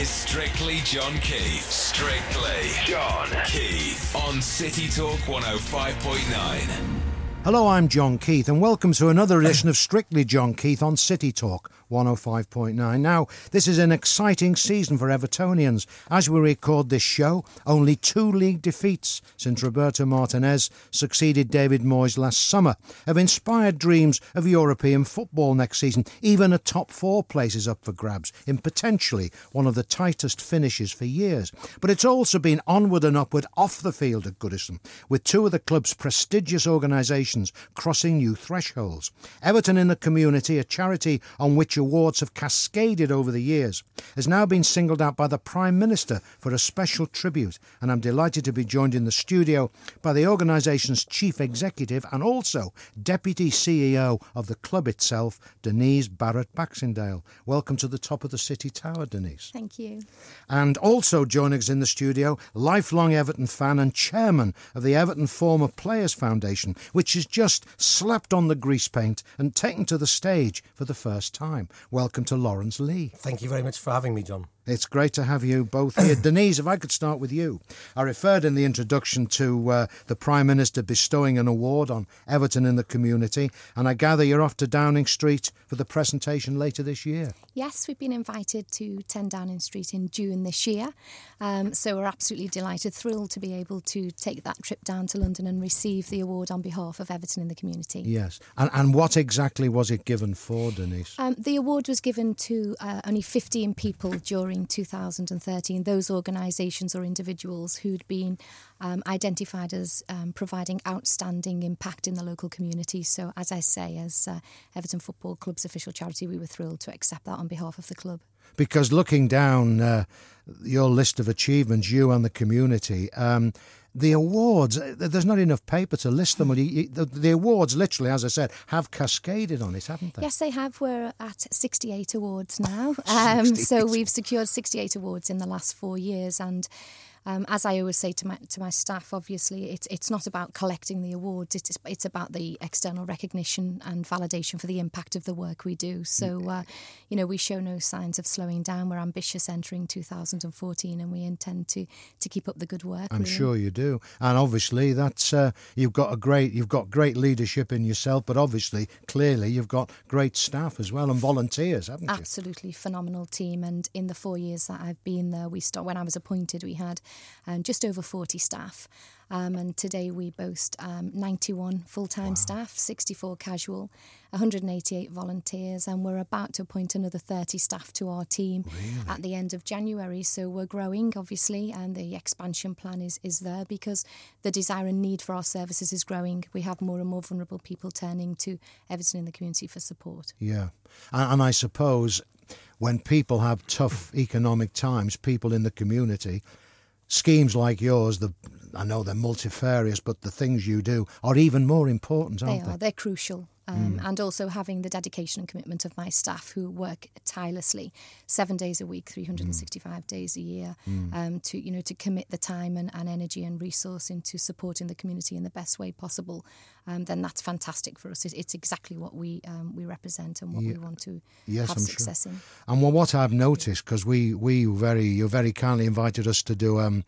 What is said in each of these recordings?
is Strictly John Keith. Strictly John Keith on City Talk 105.9. Hello, I'm John Keith, and welcome to another edition of Strictly John Keith on City Talk 105.9. Now, this is an exciting season for Evertonians. As we record this show, only two league defeats since Roberto Martinez succeeded David Moyes last summer have inspired dreams of European football next season. Even a top four place is up for grabs in potentially one of the tightest finishes for years. But it's also been onward and upward off the field at Goodison, with two of the club's prestigious organisations crossing new thresholds. Everton in the Community, a charity on which awards have cascaded over the years, has now been singled out by the Prime Minister for a special tribute, and I'm delighted to be joined in the studio by the organisation's Chief Executive and also Deputy CEO of the club itself, Denise Barrett Baxendale. Welcome to the top of the City Tower, Denise. Thank you. And also joining us in the studio, lifelong Everton fan and chairman of the Everton Former Players Foundation, which has just slapped on the grease paint and taken to the stage for the first time. Welcome to Lawrence Lee. Thank you very much for having me, John. It's great to have you both here. Denise, if I could start with you. I referred in the introduction to uh, the Prime Minister bestowing an award on Everton in the community, and I gather you're off to Downing Street for the presentation later this year. Yes, we've been invited to 10 Downing Street in June this year. Um, so we're absolutely delighted, thrilled to be able to take that trip down to London and receive the award on behalf of Everton in the community. Yes. And, and what exactly was it given for, Denise? Um, the award was given to uh, only 15 people during 2013, those organisations or individuals who'd been um, identified as um, providing outstanding impact in the local community. So, as I say, as uh, Everton Football Club's official charity, we were thrilled to accept that on behalf of the club. Because looking down uh, your list of achievements, you and the community, um, the awards, uh, there's not enough paper to list them. The, the, awards, literally, as I said, have cascaded on it, haven't they? Yes, they have. We're at 68 awards now. um, so we've secured 68 awards in the last four years. And um, as I always say to my to my staff, obviously it's it's not about collecting the awards. It's it's about the external recognition and validation for the impact of the work we do. So, uh, you know, we show no signs of slowing down. We're ambitious entering 2014, and we intend to to keep up the good work. I'm really. sure you do, and obviously that's uh, you've got a great you've got great leadership in yourself, but obviously clearly you've got great staff as well and volunteers, haven't you? Absolutely phenomenal team, and in the four years that I've been there, we start when I was appointed, we had um, just over 40 staff. Um, and today we boast um, 91 full time wow. staff, 64 casual, 188 volunteers, and we're about to appoint another 30 staff to our team really? at the end of January. So we're growing, obviously, and the expansion plan is, is there because the desire and need for our services is growing. We have more and more vulnerable people turning to Everton in the community for support. Yeah. And, and I suppose when people have tough economic times, people in the community, schemes like yours, the I know they're multifarious, but the things you do are even more important, aren't they? They are. They're crucial. Um, mm. And also having the dedication and commitment of my staff who work tirelessly, seven days a week, 365 mm. days a year, mm. um, to you know to commit the time and, and, energy and resource into supporting the community in the best way possible. Um, then that's fantastic for us. It, it's exactly what we um, we represent and what yeah. we want to yes, have I'm success sure. in. And well, what I've noticed because we we very you very kindly invited us to do um,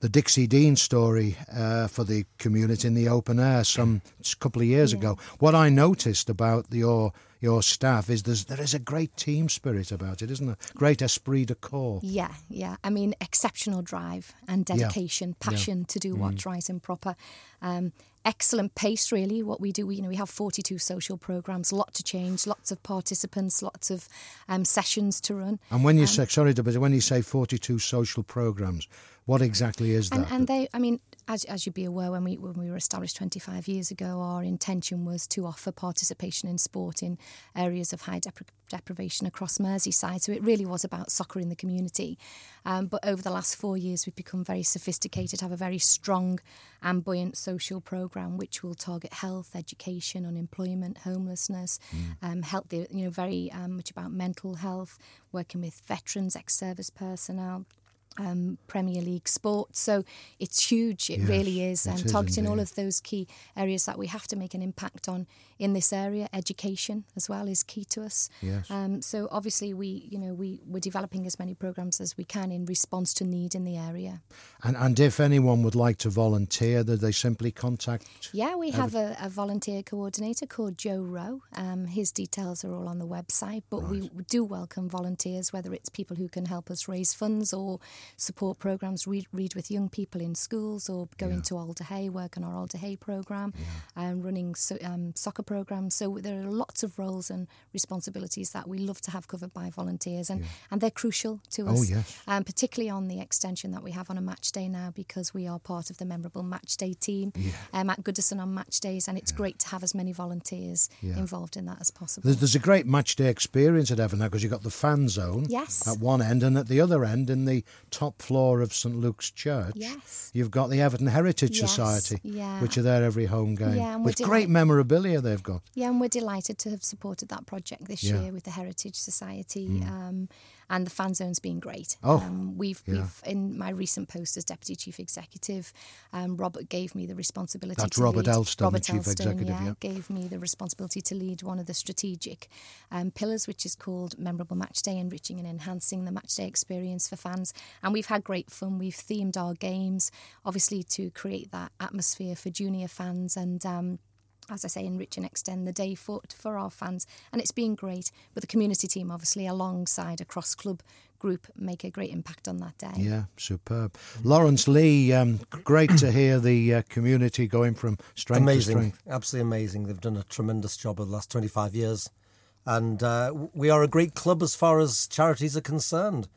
the Dixie Dean story uh, for the community in the open air some couple of years yeah. ago. What I noticed about your your staff is there's, there is a great team spirit about it, isn't there? Great esprit de corps. Yeah, yeah. I mean, exceptional drive and dedication, yeah. passion yeah. to do what's mm. right and proper. Um, excellent pace, really. What we do, we, you know, we have 42 social programs, a lot to change, lots of participants, lots of um, sessions to run. And when you um, say, sorry, but when you say 42 social programs, what exactly is that? And, and they, I mean, as, as you'd be aware, when we when we were established 25 years ago, our intention was to offer participation in sport in areas of high depri- deprivation across Merseyside. So it really was about soccer in the community. Um, but over the last four years, we've become very sophisticated, have a very strong and buoyant social programme which will target health, education, unemployment, homelessness, mm. um, help the you know very um, much about mental health, working with veterans, ex-service personnel um, Premier League sport. So it's huge. It Yes, really is. And is targeting all of those key areas that we have to make an impact on in this area. Education as well is key to us. Yes. Um, so obviously we, you know, we we're developing as many programs as we can in response to need in the area. And, and if anyone would like to volunteer, that they simply contact. Yeah, we have a, a volunteer coordinator called Joe Rowe. Um, his details are all on the website, but we do welcome volunteers, whether it's people who can help us raise funds or support programs, read, read with young people in schools, or go into Alder Hey, work on our Alder Hey program, and running so, um, soccer programs. So there are lots of roles and responsibilities that we love to have covered by volunteers, and, and they're crucial to us, Oh, yes. um, particularly on the extension that we have on a match day now, because we are part of the memorable match day team um, at Goodison on match days, and it's great to have as many volunteers Yeah. involved in that as possible. There's, there's a great match day experience at Everton because you've got the fan zone Yes. at one end, and at the other end, in the top floor of St Luke's Church, Yes. you've got the Everton Heritage Yes, Society, yeah. which are there every home game Yeah, with great memorabilia they've got. Yeah, and we're delighted to have supported that project this Yeah. year with the Heritage Society. Um, and the fan zone's been great. Oh, um, we've, yeah. we've in my recent post as deputy chief executive, um, Robert gave me the responsibility. That's to Robert lead, Elstone, the Robert chief Elstone, executive, yeah, yeah. gave me the responsibility to lead one of the strategic um, pillars, which is called Memorable Match Day, enriching and enhancing the match day experience for fans. And we've had great fun. We've themed our games, obviously, to create that atmosphere for junior fans and. Um, as I say, enrich and extend the day for for our fans, and it's been great. With the community team, obviously, alongside a cross club group, make a great impact on that day. Yeah, superb. Lawrence Lee, um, great to hear the uh, community going from strength to strength. absolutely amazing. They've done a tremendous job over the last 25 years. And uh, we are a great club as far as charities are concerned.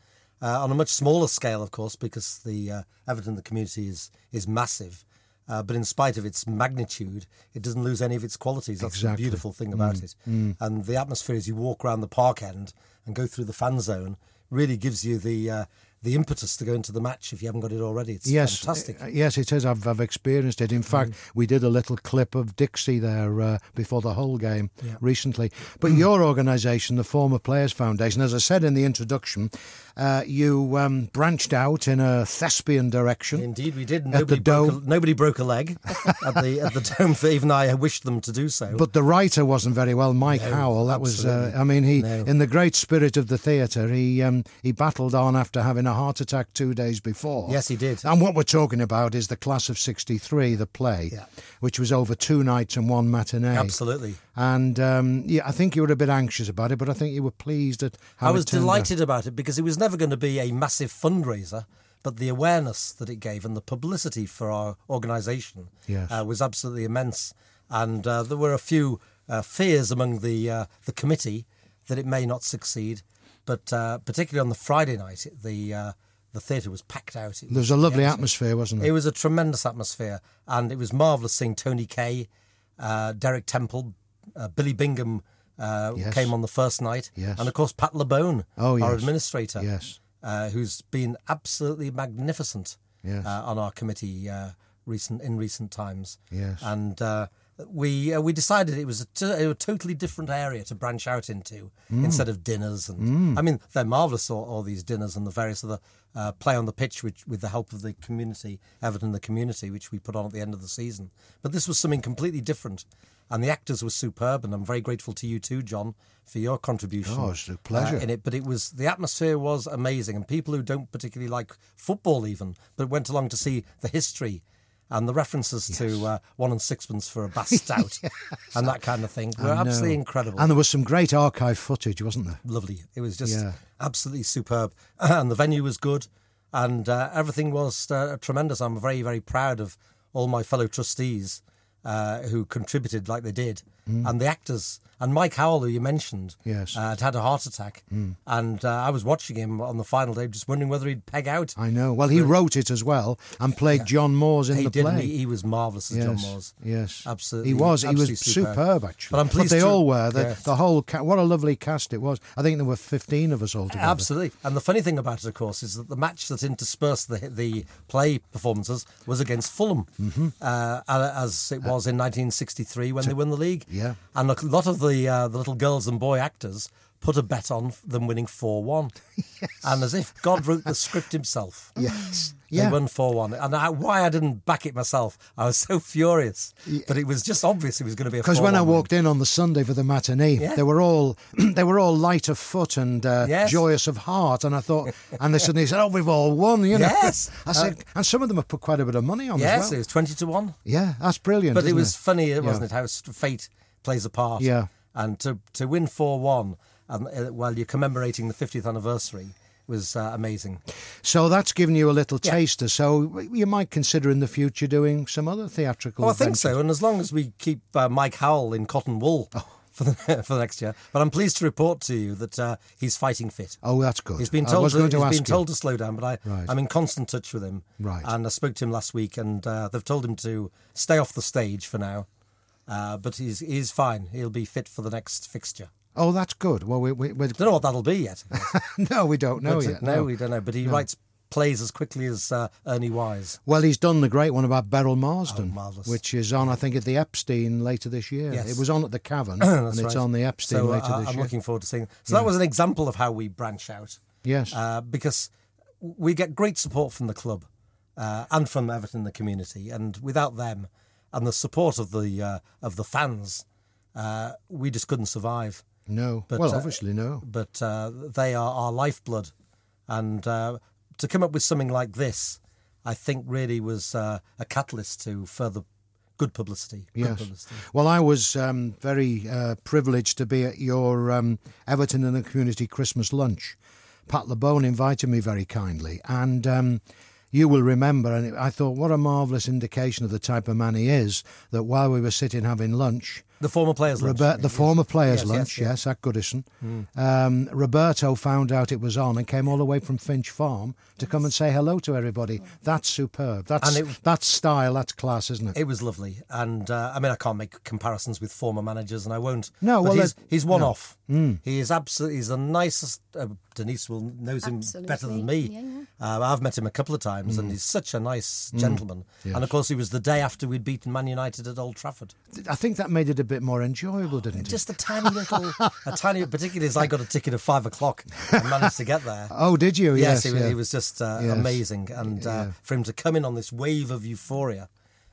Uh, on a much smaller scale, of course, because the uh, Everton the community is is massive. Uh, but in spite of its magnitude, it doesn't lose any of its qualities. That's Exactly. the beautiful thing about it. And the atmosphere as you walk around the park end and go through the fan zone really gives you the uh, the impetus to go into the match if you haven't got it already. It's Yes, fantastic. uh, yes, it is. I've, I've experienced it. In fact, we did a little clip of Dixie there uh, before the whole game Yeah. recently. But your organisation, the Former Players Foundation, as I said in the introduction, uh, you um, branched out in a thespian direction. Indeed, we did. Nobody broke, a, nobody broke a leg at the at the dome. For even I wished them to do so. But the writer wasn't very well, Mike No, Howell. That was, uh. I mean, he No. in the great spirit of the theatre, he um, he battled on after having a heart attack two days before. Yes, he did. And what we're talking about is the Class of '63, the play, Yeah. which was over two nights and one matinee. Absolutely. And um, yeah, I think you were a bit anxious about it, but I think you were pleased at how I it was turned out. delighted about it because it was never going to be a massive fundraiser, but the awareness that it gave and the publicity for our organisation Yes. uh, was absolutely immense. And uh, there were a few uh, fears among the uh, the committee that it may not succeed, but uh, particularly on the Friday night, the uh, the theatre was packed out. It There was a lovely atmosphere, wasn't It there? was a tremendous atmosphere, and it was marvellous seeing Tony Kay, uh, Derek Temple, uh, Billy Bingham uh, Yes. came on the first night, Yes. and of course Pat Labone, Oh, our administrator, Yes. uh, who's been absolutely magnificent Yes. uh, on our committee uh, recent in recent times. Yes. and uh, we uh, we decided it was a, t- a totally different area to branch out into Mm. instead of dinners. And I mean, they're marvelous all, all these dinners and the various other uh, play on the pitch, which with the help of the community, Everton the community, which we put on at the end of the season. But this was something completely different. And the actors were superb, and I'm very grateful to you too, John, for your contribution. Oh, it's a pleasure. uh, in it. But it was the atmosphere was amazing, and people who don't particularly like football even, but went along to see the history and the references to uh, one and sixpence for a bass stout and that kind of thing were absolutely incredible. And there was some great archive footage, wasn't there? Lovely. It was just Yeah. absolutely superb, and the venue was good, and uh, everything was uh, tremendous. I'm very, very proud of all my fellow trustees uh, who contributed like they did, and the actors. And Mike Howell, who you mentioned, Mm. Yes. Mm. uh, had had a heart attack, and uh, I was watching him on the final day, just wondering whether he'd peg out. I know. Well, he wrote it as well and played John Moores in he the did, play. he, he was marvelous as John yes, Moores. Yes, Absolutely. He was. He was absolutely superb, actually. But I'm pleased they to- all were. The, yeah. the whole ca- what a lovely cast it was. I think there were fifteen of us altogether. Absolutely. And the funny thing about it, of course, is that the match that interspersed the the play performances was against Fulham, Mm-hmm. uh, as it was in 1963 when they won the league. Yeah. And a lot of the uh, the little girls and boy actors put a bet on them winning 4 1. And as if God wrote the script himself. Yes. Yeah. They won 4 1. And I, why I didn't back it myself, I was so furious. But it was just obvious it was going to be a Because when I 4-1 win. walked in on the Sunday for the matinee, Yeah. they were all they were all light of foot and uh, Yes. joyous of heart, and I thought, and they suddenly said, "Oh, we've all won," you know. Yes. I said, and some of them have put quite a bit of money on Yes, as it was 20 to 1. Yeah, that's brilliant. But it was funny, wasn't Yeah. it, how fate plays a part. Yeah. And to, to win 4 1 and, uh, while you're commemorating the 50th anniversary was uh, amazing. So that's given you a little Yeah. taster. So you might consider in the future doing some other theatrical. Oh, I think so. And as long as we keep uh, Mike Howell in cotton wool Oh. for, the, for the next year. But I'm pleased to report to you that uh, he's fighting fit. Oh, that's good. He's been told, to, to he's been you. told to slow down, but I, Right. I'm in constant touch with him. Right. And I spoke to him last week, and uh, they've told him to stay off the stage for now. Uh, but he's he's fine. He'll be fit for the next fixture. Oh, that's good. Well, we, we, we Don't know what that'll be yet. no, we don't know But, uh, yet. no, we don't know. But he writes plays as quickly as uh, Ernie Wise. Well, he's done the great one about Beryl Marsden, Oh, which is on, I think, at the Epstein later this year. Yes. It was on at the Cavern, and it's right. on the Epstein so, later uh, this I'm year. looking forward to seeing. So that was an example of how we branch out. Yes. uh, because we get great support from the club uh, and from Everton, the community, and without them and the support of the uh, of the fans, uh, we just couldn't survive. no. but, well, uh, obviously, no. But uh, they are our lifeblood, and uh, to come up with something like this, I think really was uh, a catalyst to further good publicity. Good Yes. publicity. Well, I was um, very uh, privileged to be at your um, Everton and the Community Christmas lunch. Pat Labone invited me very kindly, and um, you will remember, and I thought, what a marvellous indication of the type of man he is, that while we were sitting having lunch, The former players. lunch. Robert, the former players' Yes, lunch, yes, yes, yes. at Goodison. Um, Roberto found out it was on and came all the way from Finch Farm to come and say hello to everybody. That's superb. That's And it- that's style. That's class, isn't it? It was lovely, and uh, I mean, I can't make comparisons with former managers, and I won't. No, but well, he's, he's one off. He is absolutely. He's the nicest. Uh, Denise will knows him better than me. Absolutely. Yeah, Uh, I've met him a couple of times, and he's such a nice gentleman. And of course, he was the day after we'd beaten Man United at Old Trafford. I think that made it a bit more enjoyable, didn't it? Just a tiny little, a tiny, particularly as I got a ticket at five o'clock and managed to get there. Oh, did you? Yes, Yes, he, was- yeah. he was just uh, Yes. amazing, and uh, for him to come in on this wave of euphoria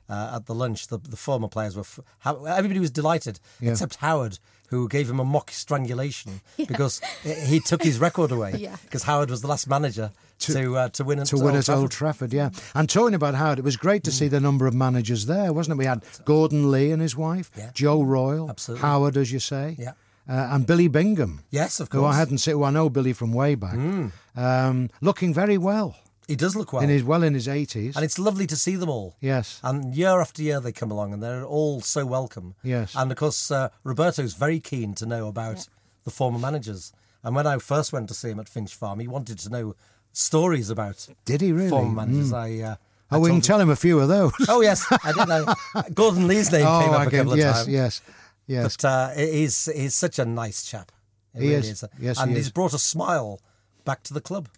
uh, at the lunch, the, the former players were. F- everybody was delighted, Yeah. except Howard, who gave him a mock strangulation because he took his record away. Yeah. Because Howard was the last manager to uh, to win at to win Old at Old Trafford. Trafford, yeah. And talking about Howard, it was great to see the number of managers there, wasn't it? We had Gordon Lee and his wife, Yeah. Joe Royle, Absolutely. Howard, as you say, Yeah. uh, and Billy Bingham, Yes, of course. who I hadn't seen, who I know Billy from way back, um, looking very well, He does look well, in his well in his eighties. and it's lovely to see them all. Yes, And year after year they come along and they're all so welcome. Yes. And of course, uh, Roberto's very keen to know about the former managers. And when I first went to see him at Finch Farm, he wanted to know stories about did he really? former managers. Mm. I, uh, I Oh, we can told tell him a few of those. Oh, yes, I did know. Gordon Lee's name oh, came up I a can, couple of yes, times. yes, yes. But uh, he's, he's such a nice chap. He really is. Yes, and he he's brought a smile back to the club.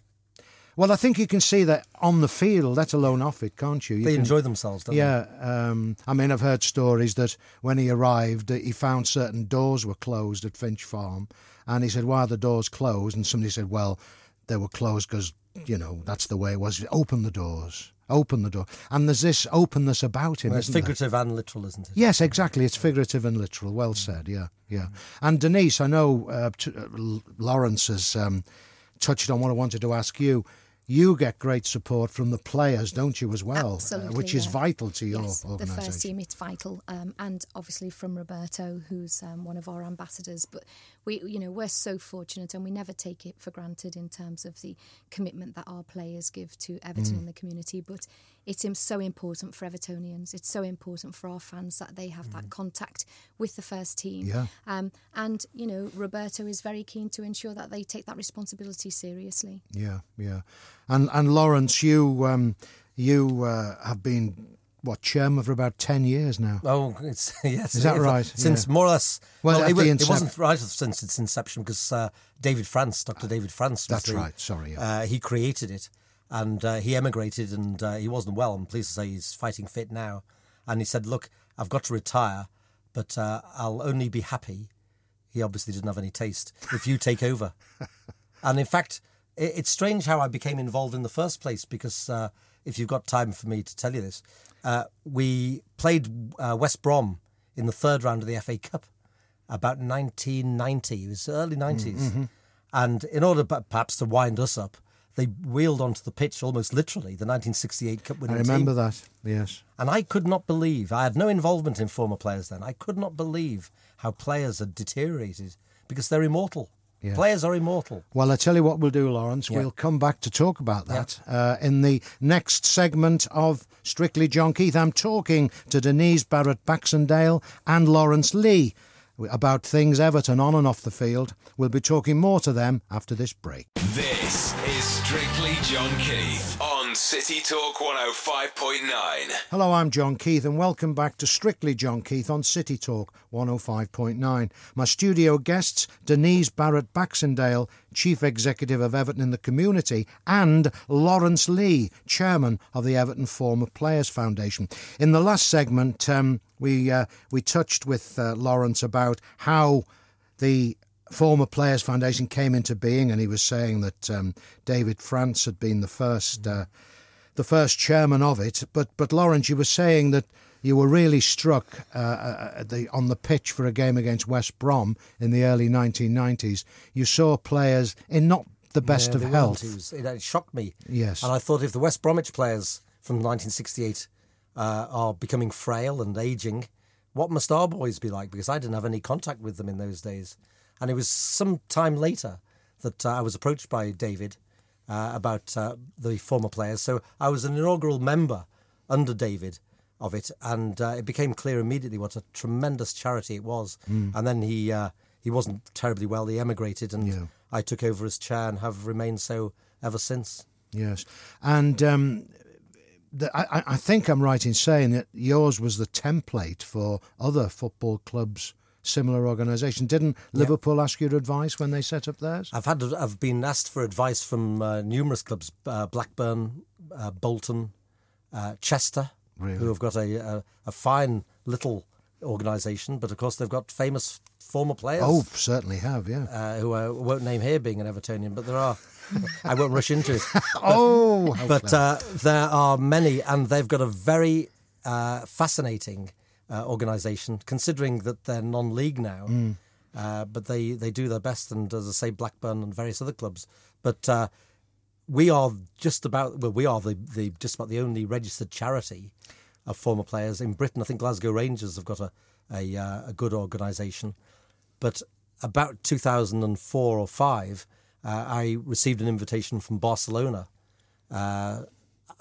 Well, I think you can see that on the field, let alone off it, can't you? you They can, enjoy themselves, don't they? Yeah, um, I mean, I've heard stories that when he arrived, that he found certain doors were closed at Finch Farm, and he said, "Why are the doors closed?" And somebody said, "Well, they were closed because you know that's the way it was. Open the doors, open the door." And there's this openness about him, they? It's isn't there? figurative and literal, isn't it? Yes, exactly. It's figurative and literal. Well said. Yeah, yeah. And Denise, I know uh, t- uh, Lawrence has um, touched on what I wanted to ask you. You get great support from the players, don't you, as well? uh, Absolutely, which is yeah. vital to your yes, the first team it's vital, um, and obviously from Roberto, who's um, one of our ambassadors. But we, you know, we're so fortunate, and we never take it for granted in terms of the commitment that our players give to Everton Mm. and the community. But it's im- so important for Evertonians. It's so important for our fans that they have that contact with the first team. Mm. Yeah. Um, and you know, Roberto is very keen to ensure that they take that responsibility seriously. Yeah, yeah. And and Lawrence, you um, you uh, have been what chairman for about ten years now. Oh, it's yes. Is that if- right? Since Yeah. more or less. Well, Well, it, wa- the it wasn't right since its inception because uh, David France, Dr. David France, was That's the- right, sorry, yeah. uh, he created it, and uh, he emigrated, and uh, he wasn't well. I'm pleased to say he's fighting fit now, and he said, "Look, I've got to retire, but uh, I'll only be happy he obviously didn't have any taste. If you take over, and in fact, it, it's strange how I became involved in the first place because uh, if you've got time for me to tell you this, uh, we played uh, West Brom in the third round of the FA Cup about 1990. It was early 90s. Mm-hmm. And in order perhaps to wind us up, they wheeled onto the pitch almost literally the 1968 Cup winning I remember team. that, yes. And I could not believe, I had no involvement in former players then, I could not believe how players had deteriorated because they're immortal. Yes. Players are immortal. Well, I tell you what we'll do, Lawrence. Yeah. We'll come back to talk about that yeah. uh, in the next segment of Strictly John Keith. I'm talking to Denise Barrett Baxendale and Lawrence Lee about things Everton on and off the field. We'll be talking more to them after this break. This is Strictly John Keith on City Talk 105.9. Hello, I'm John Keith, and welcome back to Strictly John Keith on City Talk 105.9. My studio guests, Denise Barrett Baxendale, Chief Executive of Everton in the Community, and Lawrence Lee, Chairman of the Everton Former Players Foundation. In the last segment, um, we uh, we touched with uh, Lawrence about how the former Players Foundation came into being, and he was saying that um, David France had been the first uh, the first chairman of it. But but Lawrence, you were saying that you were really struck uh, uh the, on the pitch for a game against West Brom in the early 1990s. You saw players in not the best yeah, of health. It, was, it, shocked me. Yes, and I thought if the West Bromwich players from 1968 uh, are becoming frail and aging. What must our boys be like? Because I didn't have any contact with them in those days. And it was some time later that uh, I was approached by David uh, about uh, the former players. So I was an inaugural member under David of it, and uh, it became clear immediately what a tremendous charity it was. Mm. And then he uh, he wasn't terribly well; he emigrated, and yeah. I took over as chair and have remained so ever since. Yes, and um, the, I, I, think I'm right in saying that yours was the template for other football clubs similar organisation. Didn't Liverpool ask your advice when they set up theirs? I've had I've been asked for advice from uh, numerous clubs: uh, Blackburn, uh, Bolton, uh, Chester, really? who have got a, a, a fine little organisation, but of course they've got famous former players. Oh, certainly have, yeah. Uh, who I won't name here, being an Evertonian, but there are. I won't rush into it. But, oh, but uh, there are many, and they've got a very fascinating uh, organisation, considering that they're non-league now. Mm. Uh, but they, they do their best, and as I say, Blackburn and various other clubs. But uh, we are just about well, we are the, the just about the only registered charity of former players in Britain. I think Glasgow Rangers have got a a, uh, a good organisation, but about 2004 or five, uh, I received an invitation from Barcelona uh,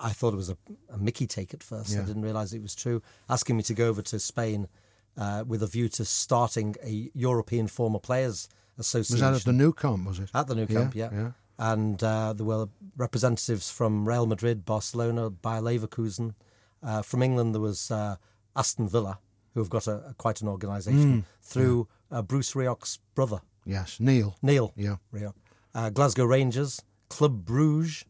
I thought it was a, a Mickey take at first. Yeah. I didn't realise it was true. Asking me to go over to Spain uh, with a view to starting a European Former Players Association. Was that at the Nou Camp, was it? At the Nou Camp, yeah. yeah. yeah. And uh, there were representatives from Real Madrid, Barcelona, Bayer Leverkusen. Uh, from England, there was uh, Aston Villa, who have got a, a quite an organisation, mm. through uh, Bruce Rioch's brother. Yes, Neil. Neil. Yeah. Rioch. Uh, Glasgow Rangers, Club Bruges,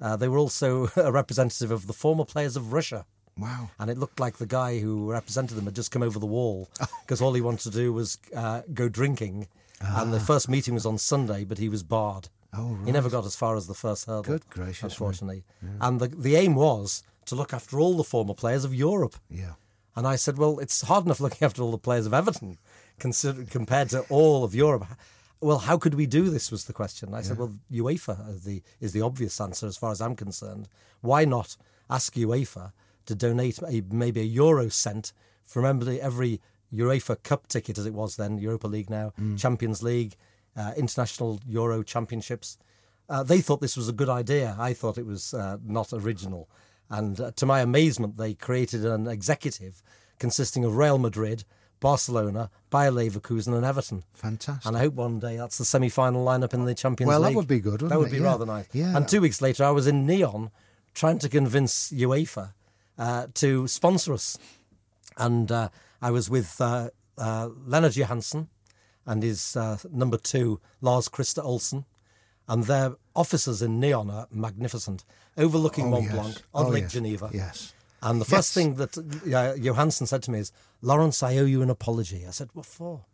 uh, they were also a representative of the former players of Russia. Wow. And it looked like the guy who represented them had just come over the wall because all he wanted to do was uh, go drinking. Ah. And the ah. first meeting was on Sunday, but he was barred. Oh, right. He never got as far as the first hurdle. Good gracious. Unfortunately. Yeah. And the, the aim was to look after all the former players of Europe. Yeah. And I said, well, it's hard enough looking after all the players of Everton consider, compared to all of Europe well, how could we do this? Was the question. I yeah. said, well, UEFA is the, is the obvious answer as far as I'm concerned. Why not ask UEFA to donate a, maybe a euro cent for every UEFA Cup ticket, as it was then, Europa League now, mm. Champions League, uh, International Euro Championships. Uh, they thought this was a good idea. I thought it was uh, not original. And uh, to my amazement, they created an executive consisting of Real Madrid, Barcelona, Bayer Leverkusen, and Everton. Fantastic. And I hope one day that's the semi final lineup in the Champions well, League. Well, that would be good, That would it? be yeah. rather nice. Yeah. And two weeks later, I was in Nyon trying to convince UEFA uh, to sponsor us. And uh, I was with uh, uh Lennart Johansson and his uh, number two, Lars Christer Olsson. And their offices in Nyon are magnificent, overlooking oh, Mont yes. Blanc on oh, Lake yes. Geneva. Yes. And the first yes. thing that uh, Johansson said to me is, Lawrence, I owe you an apology. I said, What for?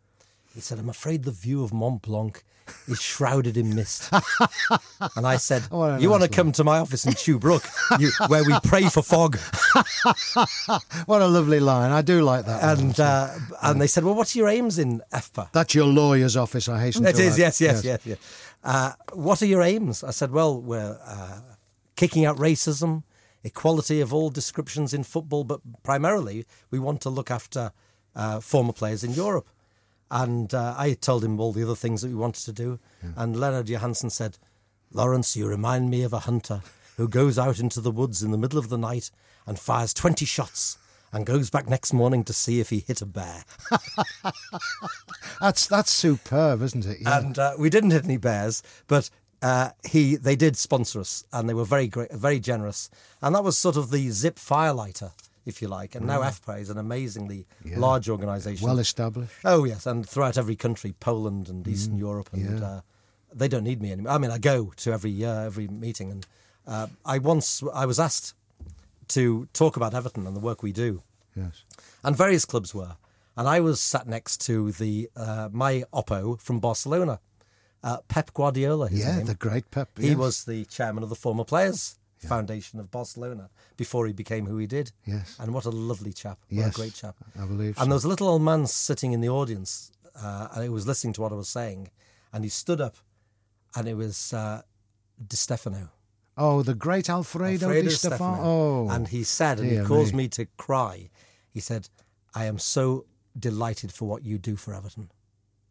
He said, I'm afraid the view of Mont Blanc is shrouded in mist. and I said, What a You want to come to my office in Chew Brook, you, where we pray for fog? What a lovely line. I do like that. one. And uh, and they said, Well, what's your aims in FPA? That's your lawyer's office, I hasten It to is, add. yes, yes, yes, yes. Uh, what are your aims? I said, well, we're uh, kicking out racism, equality of all descriptions in football, but primarily we want to look after uh, former players in Europe. And uh, I told him all the other things that we wanted to do. And Lennart Johansson said, Lawrence, you remind me of a hunter who goes out into the woods in the middle of the night and fires 20 shots and goes back next morning to see if he hit a bear. That's that's superb, isn't it? Yeah. and uh, we didn't hit any bears, but uh, he they did sponsor us, and they were very great, very generous, and that was sort of the Zip Firelighter, if you like. And now FPA is an amazingly large organisation. well established. oh yes, and throughout every country, Poland and Eastern Europe, and yeah. uh, they don't need me anymore. I mean, I go to every uh, every meeting, and uh, I once I was asked to talk about Everton and the work we do Yes. and various clubs were. And I was sat next to the uh, my oppo from Barcelona, uh, Pep Guardiola. His Yeah, name. the great Pep. He was the chairman of the former Players Foundation of Barcelona before he became who he did. Yes. and what a lovely chap! What Yes, a great chap! I believe And so. there was a little old man sitting in the audience, uh, and he was listening to what I was saying, and he stood up, and it was uh, Di Stefano. Oh, the great Alfredo, Alfredo Di Stefano. Oh, And he said, and he caused me. me to cry. He said, I am so delighted for what you do for Everton.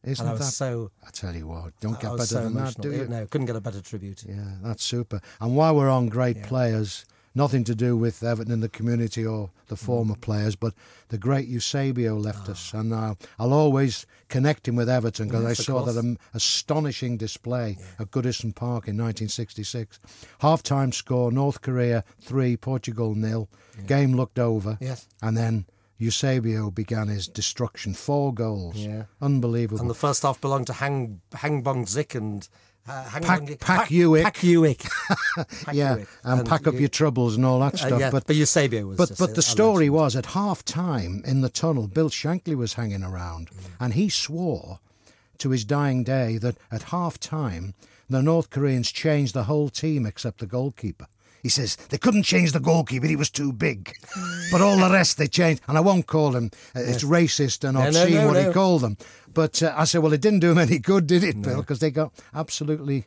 Isn't and I was that? so, I tell you what, don't I get better so than that, do you? No, couldn't get a better tribute. Yeah, that's super. And while we're on great players, nothing to do with Everton in the community or the Mm. former players, but the great Eusebio left Ah. us, and uh, I'll always connect him with Everton because I Yes, of saw that um, astonishing display at Goodison Park in 1966. Half-time score: North Korea three, Portugal nil. Game looked over, Yes. and then. Eusebio began his destruction. Four goals. Yeah. Unbelievable. And the first half belonged to Hang Hang Bong Zik and uh, Hang Pack- Bong- Pack. Pack. Pack yeah, Hewitt. and, pack up you- your troubles and all that uh, stuff. yeah, but but Eusebio was But just but the story was at half time in the tunnel, Bill Shankly was hanging around, and he swore to his dying day that at half time the North Koreans changed the whole team except the goalkeeper. He says they couldn't change the goalkeeper; he was too big. but all the rest they changed, and I won't call him. Uh, it's racist and No, no, obscene no, what he called them. But uh, I said, well, it didn't do him any good, did it, Bill? Because they got absolutely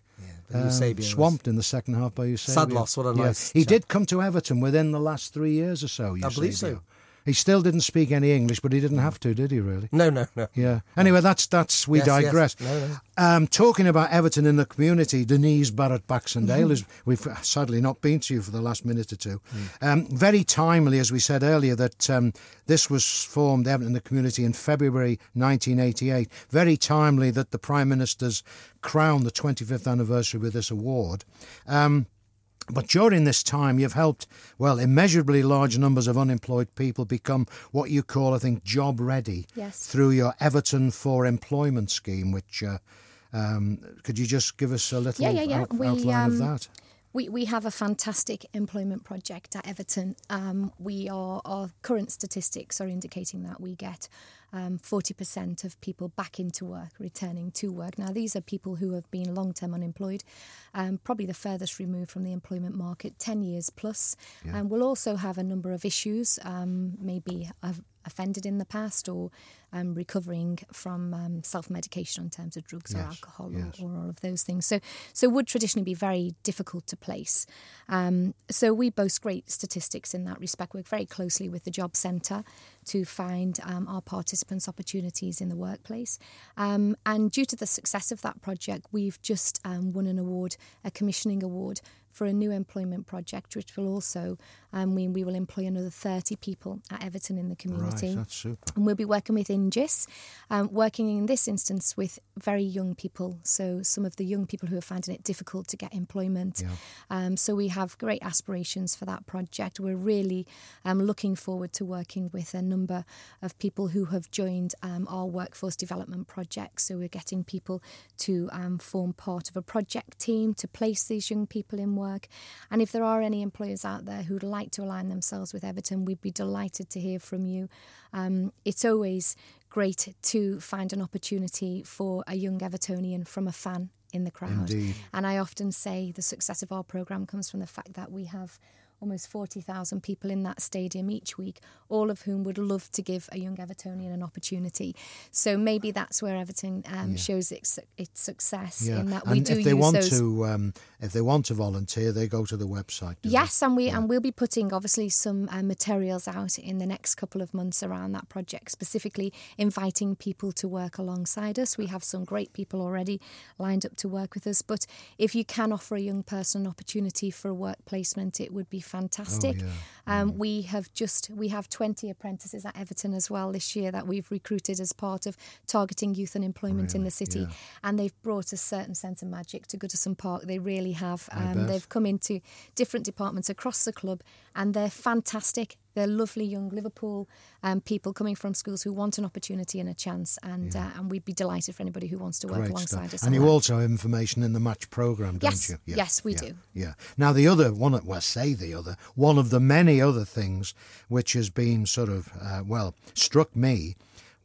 um, swamped in the second half by Eusebio. Sad loss, what a Yeah. nice He did come to Everton within the last three years or so. I believe so. He still didn't speak any English, but he didn't have to, did he? Really? No, no, no. Yeah. Anyway, that's that's we Yes, yes. digress. No, no. Um, talking about Everton in the community, Denise Barrett Baxendale, Mm-hmm. is we've sadly not been to you for the last minute or two. Mm. Um, very timely, as we said earlier, that um, this was formed Everton in the community in February 1988. Very timely that the Prime Minister's crowned the 25th anniversary with this award. Um, but during this time, you've helped, well, immeasurably large numbers of unemployed people become what you call, I think, job ready Yes. through your Everton for Employment scheme, which uh, um, could you just give us a little Yeah, yeah, yeah. out- We, outline of um, that? We, we have a fantastic employment project at Everton. Um, we are our current statistics are indicating that we get um, 40% of people back into work, returning to work. Now, these are people who have been long term unemployed, um, probably the furthest removed from the employment market, 10 years plus. And we'll also have a number of issues, um, maybe offended in the past or um, recovering from um, self medication in terms of drugs or alcohol yes. or, or all of those things. So, so would traditionally be very difficult to place. Um, so we boast great statistics in that respect. Work very closely with the job centre to find um, our participants opportunities in the workplace. Um, and due to the success of that project, we've just um, won an award, a commissioning award for a new employment project, which will also um, mean we will employ another 30 people at Everton in the community. Right, that's super. And we'll be working with Ingeus, um, working in this instance with very young people. So some of the young people who are finding it difficult to get employment. Yeah. Um, so we have great aspirations for that project. We're really um, looking forward to working with a number of people who have joined um, our workforce development project. So we're getting people to um, form part of a project team to place these young people in work. And if there are any employers out there who'd like to align themselves with Everton, we'd be delighted to hear from you. Um, it's always great to find an opportunity for a young Evertonian from a fan in the crowd. Indeed. And I often say the success of our programme comes from the fact that we have almost 40,000 people in that stadium each week, all of whom would love to give a young Evertonian an opportunity. So maybe that's where Everton um, yeah. shows its, its success yeah. in that and we do if they use want those... to, um, if they want to volunteer, they go to the website. Yes, they? and we yeah. and we'll be putting obviously some uh, materials out in the next couple of months around that project, specifically inviting people to work alongside us. We have some great people already lined up to work with us, but if you can offer a young person an opportunity for a work placement, it would be fantastic. Oh, yeah. um, mm. We have just we have 20 apprentices at Everton as well this year that we've recruited as part of targeting youth unemployment really? in the city, yeah. and they've brought a certain sense of magic to Goodison Park. They really have. Um, they've come into different departments across the club, and they're fantastic. They're lovely young Liverpool um, people coming from schools who want an opportunity and a chance, and Yeah. uh, and we'd be delighted for anybody who wants to work Great alongside stuff. us. And you that. also have information in the match programme, don't Yes, you? yes, we yeah, do. Yeah. Now, the other one, well, say the other, one of the many other things which has been sort of, uh, well, struck me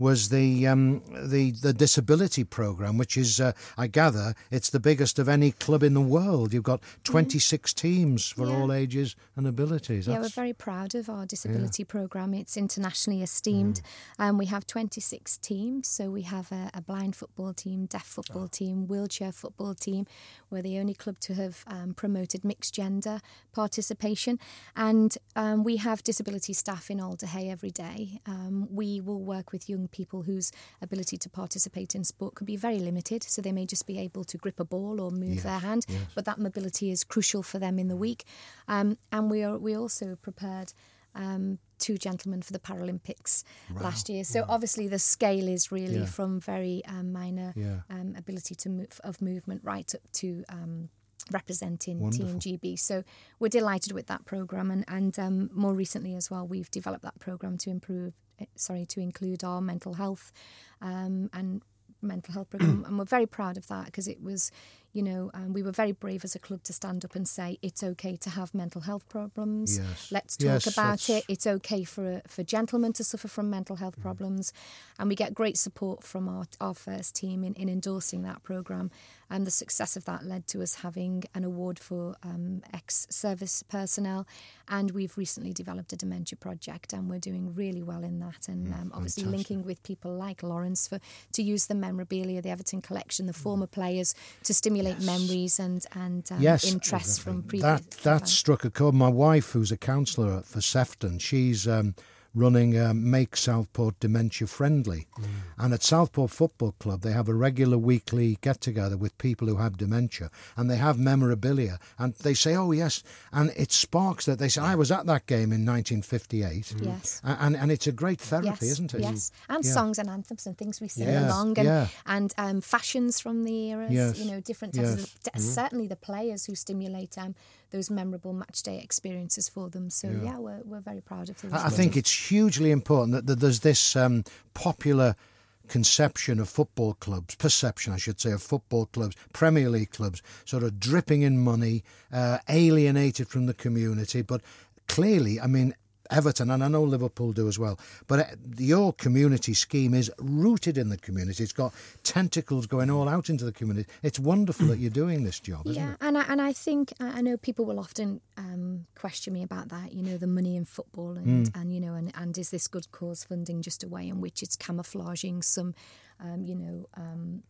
was the um, the the disability program, which is, uh, I gather, it's the biggest of any club in the world. You've got 26 teams for Yeah. all ages and abilities. Yeah, we're very proud of our disability programme. It's internationally esteemed. Um, we have 26 teams. So we have a, a blind football team, deaf football team, wheelchair football team. We're the only club to have um, promoted mixed gender participation. And um, we have disability staff in Alder Hey every day. Um, we will work with young people whose ability to participate in sport could be very limited. So they may just be able to grip a ball or move Yes, their hand, yes. but that mobility is crucial for them in the week. Um, and we are we also prepared um, two gentlemen for the Paralympics last year. So obviously the scale is really Yeah. from very um, minor Yeah. um, ability to move of movement right up to. Um, representing Wonderful. Team GB. So we're delighted with that program, and and um, more recently as well, we've developed that program to improve, sorry, to include our mental health um, and mental health program, and we're very proud of that because it was, you know, um, we were very brave as a club to stand up and say it's okay to have mental health problems. Yes. Let's talk Yes, about that's- it. It's okay for for gentlemen to suffer from mental health Mm. problems, and we get great support from our our first team in, in endorsing that program. And the success of that led to us having an award for um, ex-service personnel, and we've recently developed a dementia project, and we're doing really well in that. And um, obviously linking with people like Lawrence for to use the memorabilia, the Everton collection, the former players to stimulate memories and and um, yes, interest from previous. That that struck a chord. My wife, who's a counsellor for Sefton, she's um, running um, Make Southport Dementia Friendly, and at Southport Football Club they have a regular weekly get together with people who have dementia, and they have memorabilia, and they say, "Oh yes," and it sparks that they say, "I was at that game in 1958," Yes. A- and and it's a great therapy, yes, isn't it? Yes, and Yeah. songs and anthems and things we sing Yes, along, and yeah. and um, fashions from the eras. Yes, You know, different types yes. Mm-hmm. of t- certainly the players who stimulate um, those memorable match day experiences for them. So yeah, we're we're very proud of those. I I think it's hugely important that, that there's this um, popular conception of football clubs, perception, I should say, of football clubs, Premier League clubs, sort of dripping in money, uh, alienated from the community. But clearly, I mean, Everton, and I know Liverpool do as well, but uh, your community scheme is rooted in the community. It's got tentacles going all out into the community. It's wonderful that you're doing this job, isn't yeah, and I, and I think I I know people will often um, question me about that. You know, the money in football, and, Mm. and you know, and, and is this good cause funding just a way in which it's camouflaging some, um, you know, um,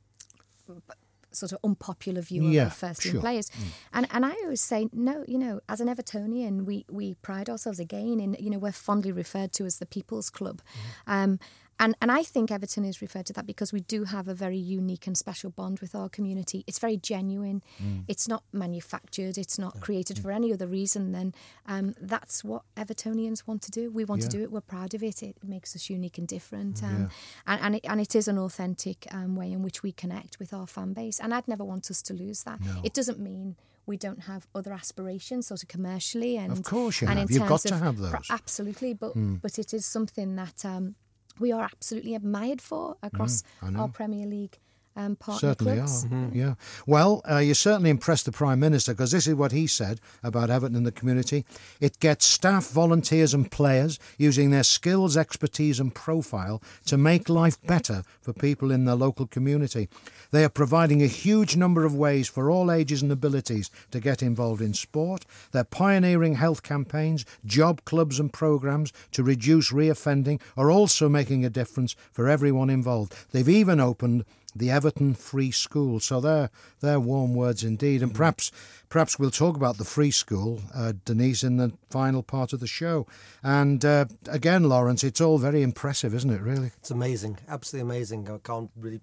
sort of unpopular view Yeah, of first team sure. Mm. players. And and I always say no. You know, as an Evertonian, we we pride ourselves again in you know we're fondly referred to as the People's Club. Mm. Um, and, and I think Everton is referred to that because we do have a very unique and special bond with our community. It's very genuine. Mm. It's not manufactured. It's not created for any other reason than um, that's what Evertonians want to do. We want to do it. We're proud of it. It makes us unique and different. Um, and, and, it, and it is an authentic um, way in which we connect with our fan base. And I'd never want us to lose that. It doesn't mean we don't have other aspirations, sort of commercially. And, Of course you and in have. You've got terms to of have those. Absolutely. But, but it is something that um, we are absolutely admired for across mm, know. our Premier League um, certainly clubs. are. Mm-hmm. Yeah. Well, uh, you certainly impressed the Prime Minister because this is what he said about Everton in the community. It gets staff, volunteers, and players using their skills, expertise, and profile to make life better for people in the local community. They are providing a huge number of ways for all ages and abilities to get involved in sport. They're pioneering health campaigns, job clubs, and programs to reduce reoffending are also making a difference for everyone involved. They've even opened the Everton Free School. So they're they're warm words indeed. And perhaps perhaps we'll talk about the free school, uh, Denise, in the final part of the show. And uh, again, Lawrence, it's all very impressive, isn't it? Really, it's amazing, absolutely amazing. I can't really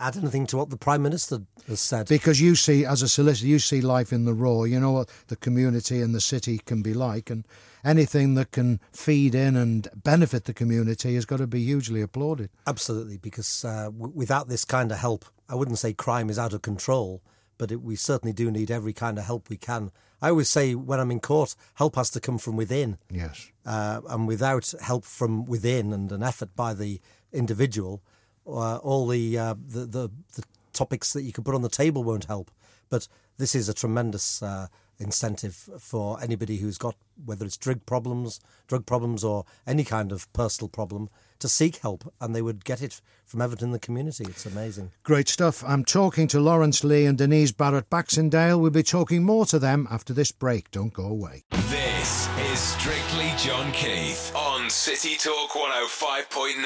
add anything to what the Prime Minister has said. Because you see, as a solicitor, you see life in the raw. You know what the community and the city can be like, and anything that can feed in and benefit the community has got to be hugely applauded. Absolutely, because uh, w- without this kind of help, I wouldn't say crime is out of control, but it, we certainly do need every kind of help we can. I always say when I'm in court, help has to come from within. Yes. Uh, and without help from within and an effort by the individual, uh, all the, uh, the, the the topics that you can put on the table won't help. But this is a tremendous uh, incentive for anybody who's got whether it's drug problems, drug problems, or any kind of personal problem to seek help, and they would get it from Everton in the community. It's amazing. Great stuff. I'm talking to Lawrence Lee and Denise Barrett Baxendale. We'll be talking more to them after this break. Don't go away. This is Strictly John Keith City Talk 105.9.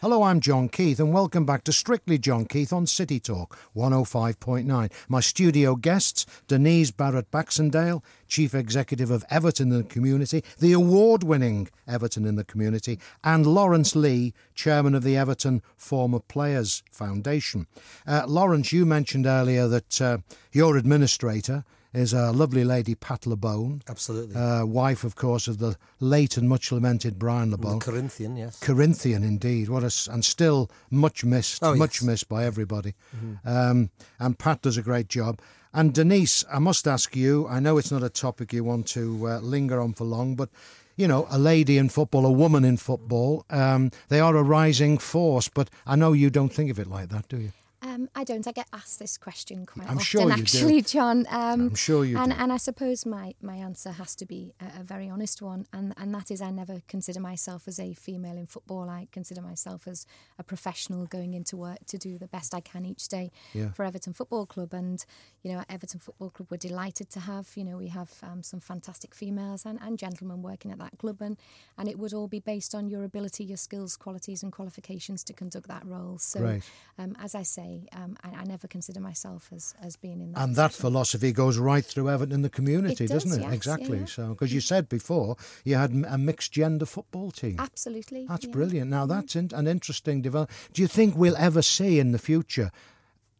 Hello, I'm John Keith, and welcome back to Strictly John Keith on City Talk 105.9. My studio guests, Denise Barrett Baxendale, Chief Executive of Everton in the Community, the award winning Everton in the Community, and Lawrence Lee, Chairman of the Everton Former Players Foundation. Uh, Lawrence, you mentioned earlier that uh, your administrator is a lovely lady, Pat Labone. Absolutely. Uh, wife, of course, of the late and much lamented Brian Labone. The Corinthian, yes. Corinthian, indeed. What a, and still much missed, oh, much yes. missed by everybody. Mm-hmm. Um, and Pat does a great job. And Denise, I must ask you, I know it's not a topic you want to uh, linger on for long, but you know, a lady in football, a woman in football, um, they are a rising force. But I know you don't think of it like that, do you? Um, I don't. I get asked this question quite I'm often, sure actually, do. John. Um, I'm sure you and, do. And I suppose my, my answer has to be a, a, very honest one, and, and that is I never consider myself as a female in football. I consider myself as a professional going into work to do the best I can each day yeah. for Everton Football Club. And, you know, at Everton Football Club, we're delighted to have, you know, we have um, some fantastic females and, and gentlemen working at that club, and, and it would all be based on your ability, your skills, qualities, and qualifications to conduct that role. So, um, as I say, um, I, I never consider myself as, as being in that. And position. that philosophy goes right through Everton in the community, It does, doesn't it? yes, exactly. yeah. So, because you said before you had a mixed gender football team. Absolutely. That's yeah. brilliant. Now that's in, an interesting development. Do you think we'll ever see in the future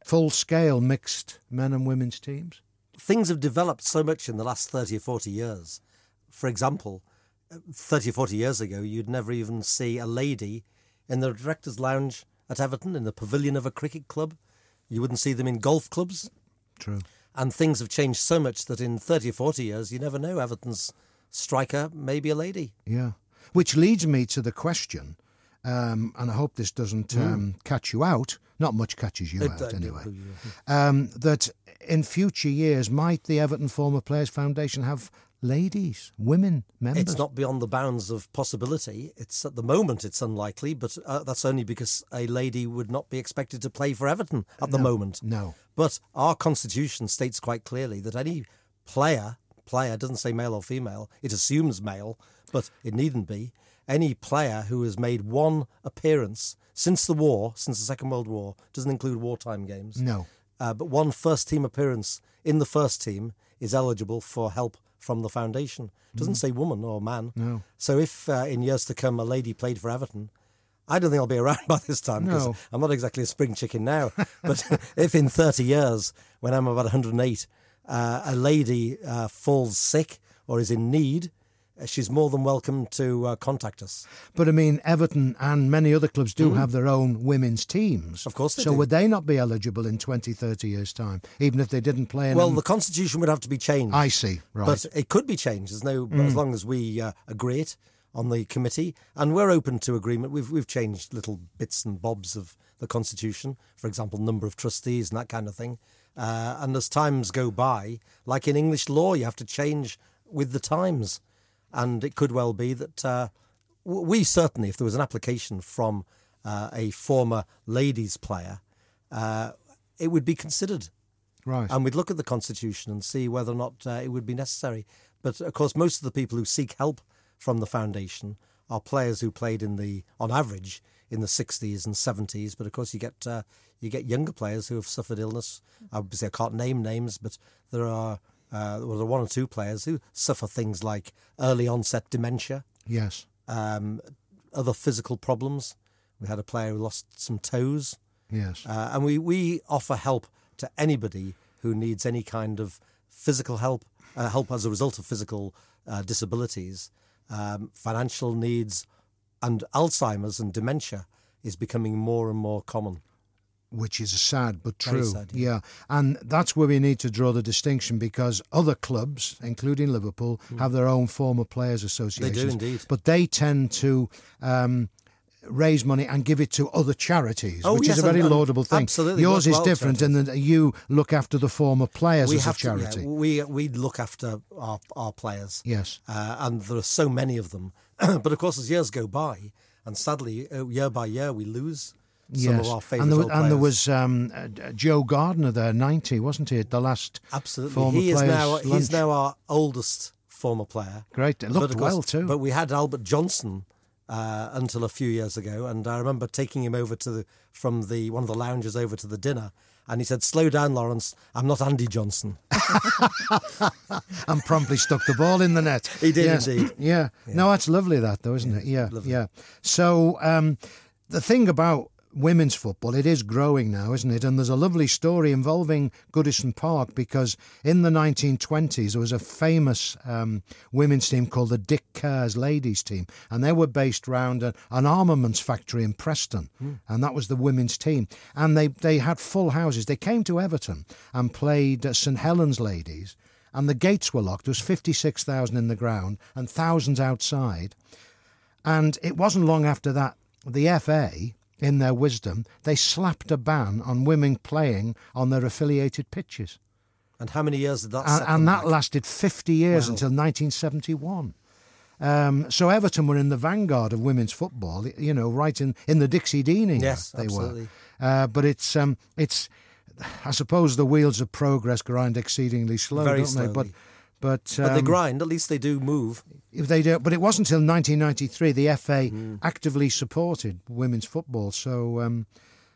full scale mixed men and women's teams? Things have developed so much in the last 30 or 40 years. For example, 30 or 40 years ago, you'd never even see a lady in the director's lounge at Everton, in the pavilion of a cricket club. You wouldn't see them in golf clubs. True. And things have changed so much that in 30 or 40 years, you never know Everton's striker may be a lady. Yeah. Which leads me to the question, um, and I hope this doesn't um, catch you out. Not much catches you Mm. It- out, anyway. Um, that in future years, might the Everton Former Players Foundation have ladies, women members? It's not beyond the bounds of possibility. It's at the moment it's unlikely, but uh, that's only because a lady would not be expected to play for Everton at the moment. No. But our constitution states quite clearly that any player, player doesn't say male or female, it assumes male, but it needn't be. Any player who has made one appearance since the war, since the Second World War, doesn't include wartime games. No. Uh, but one first team appearance in the first team is eligible for help from the foundation. It doesn't say woman or man. No. So if uh, in years to come a lady played for Everton, I don't think I'll be around by this time because No. I'm not exactly a spring chicken now. but if in 30 years, when I'm about 108, uh, a lady uh, falls sick or is in need, she's more than welcome to uh, contact us. But I mean, Everton and many other clubs do have their own women's teams. Mm. Of course they so do. would they not be eligible in 20, 30 years' time, even if they didn't play in Well, them? the constitution would have to be changed. I see, right. Mm. But it could be changed. There's no, as long as we uh, agree it. on the committee, and we're open to agreement. We've we've changed little bits and bobs of the constitution, for example, number of trustees and that kind of thing. Uh, and as times go by, like in English law, you have to change with the times, and it could well be that uh, we certainly, if there was an application from uh, a former ladies player, uh, it would be considered. Right. And we'd look at the constitution and see whether or not uh, it would be necessary. But of course, most of the people who seek help from the foundation are players who played in the, on average, in the 60s and 70s. But of course, you get uh, you get younger players who have suffered illness. Obviously, I can't name names, but there are uh, there are one or two players who suffer things like early onset dementia, yes. um, other physical problems. We had a player who lost some toes. Yes. Uh, and we, we offer help to anybody who needs any kind of physical help, uh, help as a result of physical uh, disabilities, um, financial needs, and Alzheimer's and dementia is becoming more and more common. Which is sad but true. sad, yeah. yeah. and that's where we need to draw the distinction because other clubs, including Liverpool, have their own former players associations. They do indeed. but they tend to. Um, Raise money and give it to other charities, Oh, which yes, is a very and- and laudable thing. absolutely Yours is different in that you look after the former players we as a have to, yeah, charity. we we look after our our players. Yes. uh, and there are so many of them. but of course, as years go by, and sadly, uh, year by year, we lose some of our favourite and there, old and there was um, uh, Joe Gardner there, ninety, wasn't he? At the last Absolutely. former he is now lunch. he's now our oldest former player. Great. It looked course- well too. But we had Albert Johnson uh, until a few years ago, and I remember taking him over to the from the one of the lounges over to the dinner, and he said, "Slow down, Lawrence. I'm not Andy Johnson." and promptly stuck the ball in the net. He did Yes. indeed. Yeah. No, that's lovely, that though, isn't it? Yeah, yeah. So um, the thing about women's football, it is growing now, isn't it? And there's a lovely story involving Goodison Park because in the 1920s there was a famous um, women's team called the Dick Kerrs ladies team, and they were based around a, an armaments factory in Preston, and that was the women's team. And they they had full houses. They came to Everton and played uh, St Helens ladies and the gates were locked. There was 56,000 in the ground and thousands outside. And it wasn't long after that, the FA, in their wisdom, they slapped a ban on women playing on their affiliated pitches. And how many years did that? And, and that back? lasted 50 years until 1971. Um, so Everton were in the vanguard of women's football, you know, right in, in the Dixie Dean era Yes, they absolutely. were. Uh, but it's um, it's I suppose the wheels of progress grind exceedingly slow, Very don't they? But but, But they um, grind. At least they do move. if they do, but it wasn't until 1993 the FA Hmm. actively supported women's football. So, um,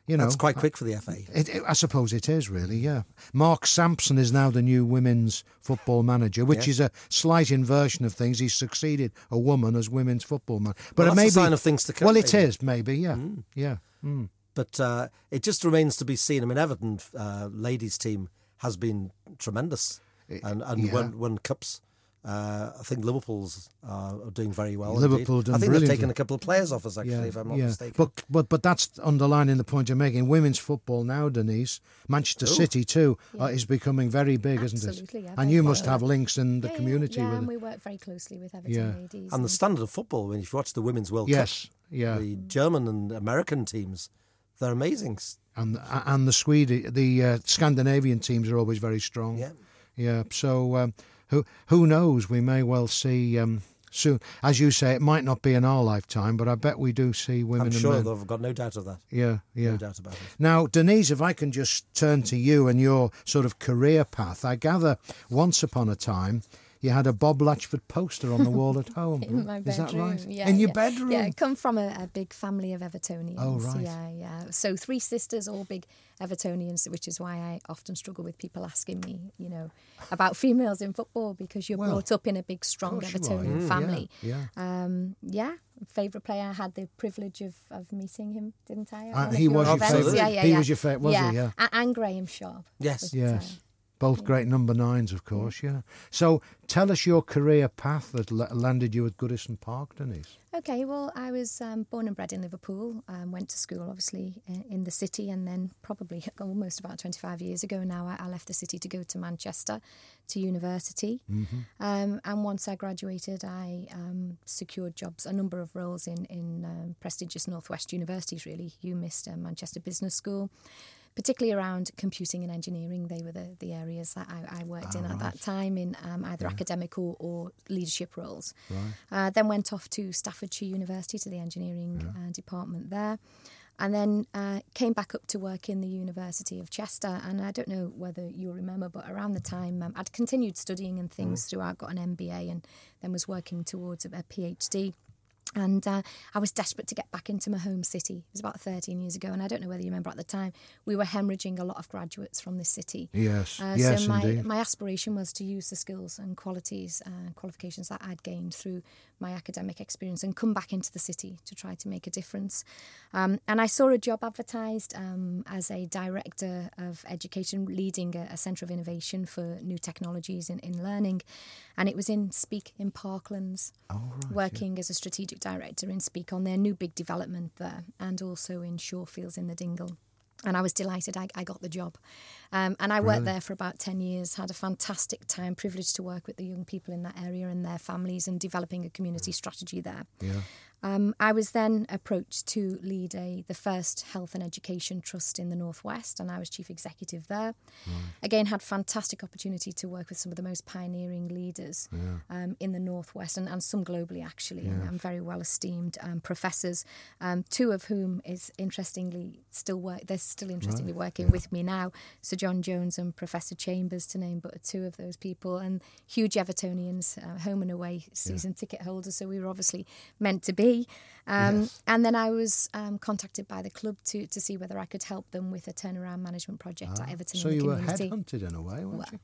you know, That's quite quick for the FA. it, it- I suppose it is really, yeah. Mark Sampson is now the new women's football manager, which Yes. is a slight inversion of things. He's succeeded a woman as women's football manager, but Well, it may a sign be, of things to come, Well, it maybe. is maybe, yeah, yeah. Mm. But uh, it just remains to be seen. I mean, Everton uh, ladies team has been tremendous and, and yeah. won, won cups. Uh, I think Liverpool's uh, are doing very well. Liverpool done I think they've taken a couple of players off us, actually, if I'm not mistaken. But but but that's underlining the point you're making. Women's football now, Denise, Manchester City too, uh, is becoming very big, isn't it? Absolutely, yeah, and you must popular. have links in the Yeah, yeah, community yeah, with and we work very closely with Everton Yeah. ladies. and the standard of football, when you watch the Women's World Yes, Cup, yeah, the German and American teams, they're amazing. and and the Swedish, the uh, Scandinavian teams are always very strong. Yeah. Yeah. So um, who who knows? We may well see. Um, Soon, as you say, it might not be in our lifetime, but I bet we do see women I'm and sure men. they've got no doubt of that. Yeah, yeah. No doubt about it. Now, Denise, if I can just turn to you and your sort of career path, I gather once upon a time you had a Bob Latchford poster on the wall at home. in my Is that right? Yeah, in your yeah. bedroom? Yeah, I come from a, a big family of Evertonians. Oh, right. Yeah, yeah. So three sisters, all big Evertonians, which is why I often struggle with people asking me, you know, about females in football because you're Well, brought up in a big, strong course you are, Evertonian yeah, family. yeah, Um, yeah. Favorite player, I had the privilege of, of meeting him, didn't I? at Uh, he was your favourite. Yeah, yeah, yeah. He was your favourite, was he? Yeah. A- And Graeme Sharp. Yes. was, Yes. Both great number nines, of course, yeah. So tell us your career path that landed you at Goodison Park, Denise. Okay, well, I was um, born and bred in Liverpool, um, went to school, obviously, in the city, and then probably almost about 25 years ago now, I, I left the city to go to Manchester to university. Mm-hmm. Um, and once I graduated, I um, secured jobs, a number of roles in, in um, prestigious Northwest universities, really. UMIST, uh, Manchester Business School particularly around computing and engineering. They were the, the areas that I, I worked in right. at that time in um, either yeah. academic or, or, leadership roles. Right. Uh, then went off to Staffordshire University to the engineering yeah. uh, department there. And then uh, came back up to work in the University of Chester. And I don't know whether you remember, but around the time um, I'd continued studying and things mm. throughout, got an MBA, and then was working towards a, a PhD. And uh, I was desperate to get back into my home city. It was about 13 years ago, and I don't know whether you remember at the time, we were hemorrhaging a lot of graduates from this city. Yes, uh, yes, so my, indeed. my aspiration was to use the skills and qualities and uh, qualifications that I'd gained through my academic experience and come back into the city to try to make a difference. Um, and I saw a job advertised um, as a director of education, leading a, a centre of innovation for new technologies in, in learning. And it was in Speke in Parklands, oh, right, working yeah. as a strategic director in Speke on their new big development there, and also in Shorefields in the Dingle and I was delighted I, I got the job. Um, and I worked there for about 10 years, had a fantastic time, privileged to work with the young people in that area and their families and developing a community strategy there. Yeah. Um, I was then approached to lead a the first health and education trust in the northwest, and I was chief executive there. Right. Again, had fantastic opportunity to work with some of the most pioneering leaders yeah. um, in the northwest and, and some globally actually, yeah. and, and, very well esteemed um, professors. Um, two of whom is interestingly still work. They're still interestingly right. working yeah. with me now. Sir John Jones and Professor Chambers, to name but two of those people, and huge Evertonians, uh, home and away season ticket holders. So we were obviously meant to be um, yes. And then I was um, contacted by the club to to see whether I could help them with a turnaround management project ah, at Everton. So you were headhunted in a way, weren't well, you?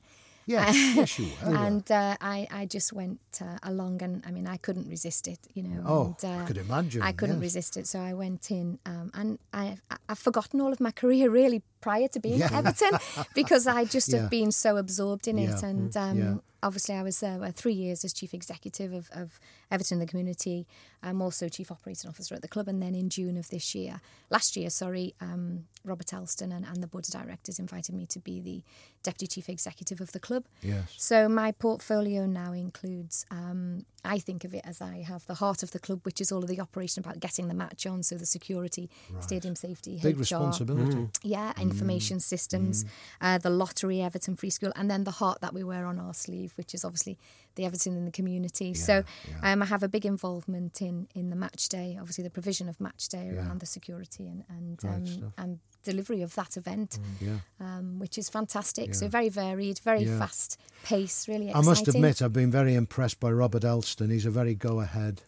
Yes, yes, you were. And uh, I, I just went uh, along, and I mean, I couldn't resist it, you know. Oh, and, uh, I could imagine. I couldn't yes. resist it, so I went in, um, and I, I've forgotten all of my career really prior to being yeah. Everton because I just yeah. have been so absorbed in it, and um, obviously I was there three years as chief executive of, of Everton the community. I'm also chief operating officer at the club, and then in June of this year, last year, sorry, um, Robert Elstone and, and, the board of directors invited me to be the deputy chief executive of the club. Yes. So my portfolio now includes. Um, I think of it as I have the heart of the club, which is all of the operation about getting the match on, so the security, right. stadium safety, big HR, responsibility. Mm. Yeah, information mm. systems, mm. Uh, the lottery, Everton Free School, and then the heart that we wear on our sleeve, which is obviously the Everton in the community. Yeah, so yeah. Um, I have a big involvement in in the match day, obviously the provision of match day around the security and and um, and delivery of that event, mm, um, which is fantastic. So very varied, very fast pace, really exciting. I must admit, I've been very impressed by Robert Elstone. He's a very go ahead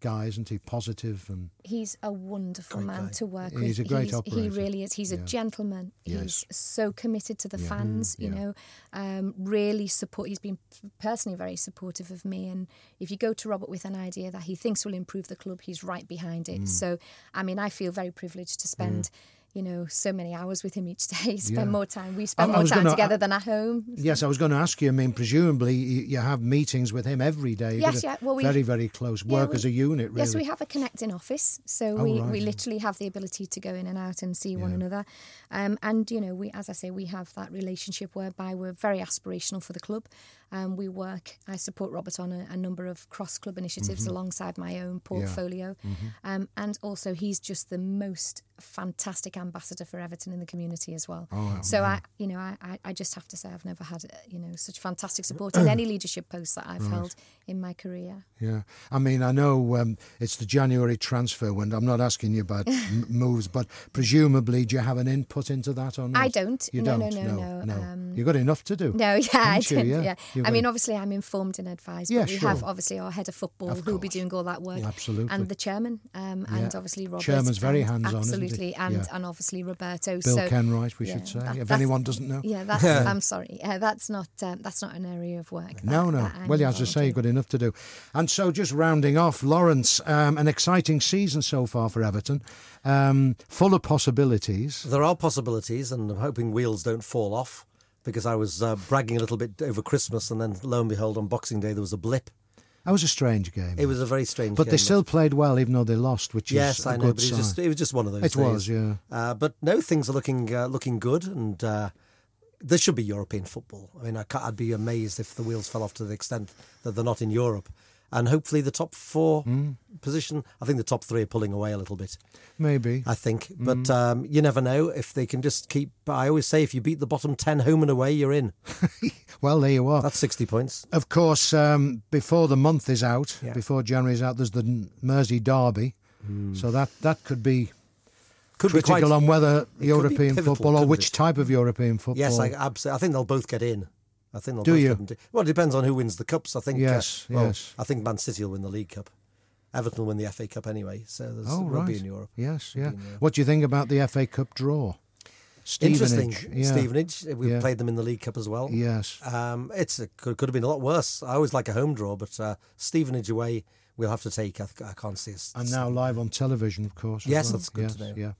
guy, isn't he? Positive and he's a wonderful man guy. to work he's with. He's a great operator. He really is. He's yeah. a gentleman. Yes. He's so committed to the yeah. fans. Mm, you know, um, really support. He's been personally very supportive of me. And if you go to Robert with an idea that he thinks will improve the club, he's right behind it. Mm. So, I mean, I feel very privileged to spend. Mm you know, so many hours with him each day. Spend yeah. more time. We spend I, more I time gonna, together I, than at home. Yes, I was going to ask you. I mean, presumably you, have meetings with him every day. Yes, yeah. Well, we very, very close yeah, work we, as a unit. Really. Yes, we have a connecting office, so oh, we, right. we literally have the ability to go in and out and see one another. Um, and you know, we, as I say, we have that relationship whereby we're very aspirational for the club. Um, we work, I support Robert on a, a number of cross club initiatives mm-hmm. alongside my own portfolio. Yeah. Mm-hmm. Um, and also, he's just the most fantastic ambassador for Everton in the community as well. Oh, so, I, you know, I, I just have to say, I've never had, you know, such fantastic support in any leadership post that I've right. held in my career. Yeah. I mean, I know um, it's the January transfer window. I'm not asking you about m- moves, but presumably, do you have an input into that or not? I don't. You no, don't? No, no, no. no. Um, You've got enough to do. No, yeah, I don't. Yeah. yeah. I mean, obviously, I'm informed and advised, yeah, but we sure. have obviously our head of football of who will be doing all that work. Yeah, absolutely. And the chairman, um, yeah. and obviously Robert. Chairman's very hands on. Absolutely. And, and obviously Roberto. Bill so, Kenwright, we should say, that, if anyone doesn't know. Yeah, that's, I'm sorry. Uh, that's not uh, that's not an area of work. That, no, no. well, as I say, you've got enough to do. And so, just rounding off, Lawrence, um, an exciting season so far for Everton, um, full of possibilities. There are possibilities, and I'm hoping wheels don't fall off. Because I was uh, bragging a little bit over Christmas, and then lo and behold, on Boxing Day there was a blip. That was a strange game. It was a very strange but game. But they still played well, even though they lost, which yes, is a I know, good but it was, just, it was just one of those. It days. was, yeah. Uh, but no, things are looking uh, looking good, and uh, there should be European football. I mean, I can't, I'd be amazed if the wheels fell off to the extent that they're not in Europe. And hopefully, the top four Hmm. position. I think the top three are pulling away a little bit. Maybe. I think, Hmm. but um, you never know if they can just keep. I always say, if you beat the bottom ten home and away, you're in. Well, there you are. That's sixty points. Of course, um, before the month is out, Yeah. before January's out, there's the Mersey Derby. So that, that could be. Could be critical quite. on whether European pivotal, football or which it? type of European football. Yes, I absolutely. I think they'll both get in. I think they'll Do you? into. Well, it depends on who wins the cups. I think. uh, Yes, well, yes. I think Man City will win the League Cup. Everton will win the FA Cup anyway. So there's oh, rugby right. in Europe. Yes, yeah. Europe. What do you think about the FA Cup draw? Interesting. Stevenage, yeah. Stevenage. We Yeah. played them in the League Cup as well. Yes. Um, it's it could, could have been a lot worse. I always like a home draw, but uh, Stevenage away we'll have to take. I, I can't see us. And now live on television, of course. Yes, well. that's good yes, to know. Yeah.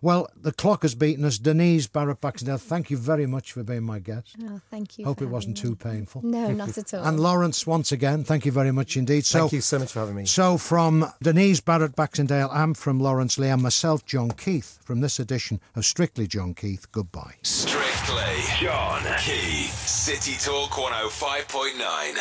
Well, the clock has beaten us. Denise Barrett Baxendale, thank you very much for being my guest. Oh, thank you. Hope it wasn't having too painful. No, not at all. And Lawrence, once again, thank you very much indeed. So, Thank you so much for having me. So, from Denise Barrett Baxendale and from Lawrence Lee and myself, John Keith, from this edition of Strictly John Keith, goodbye. Strictly John Keith. City Talk 105.9.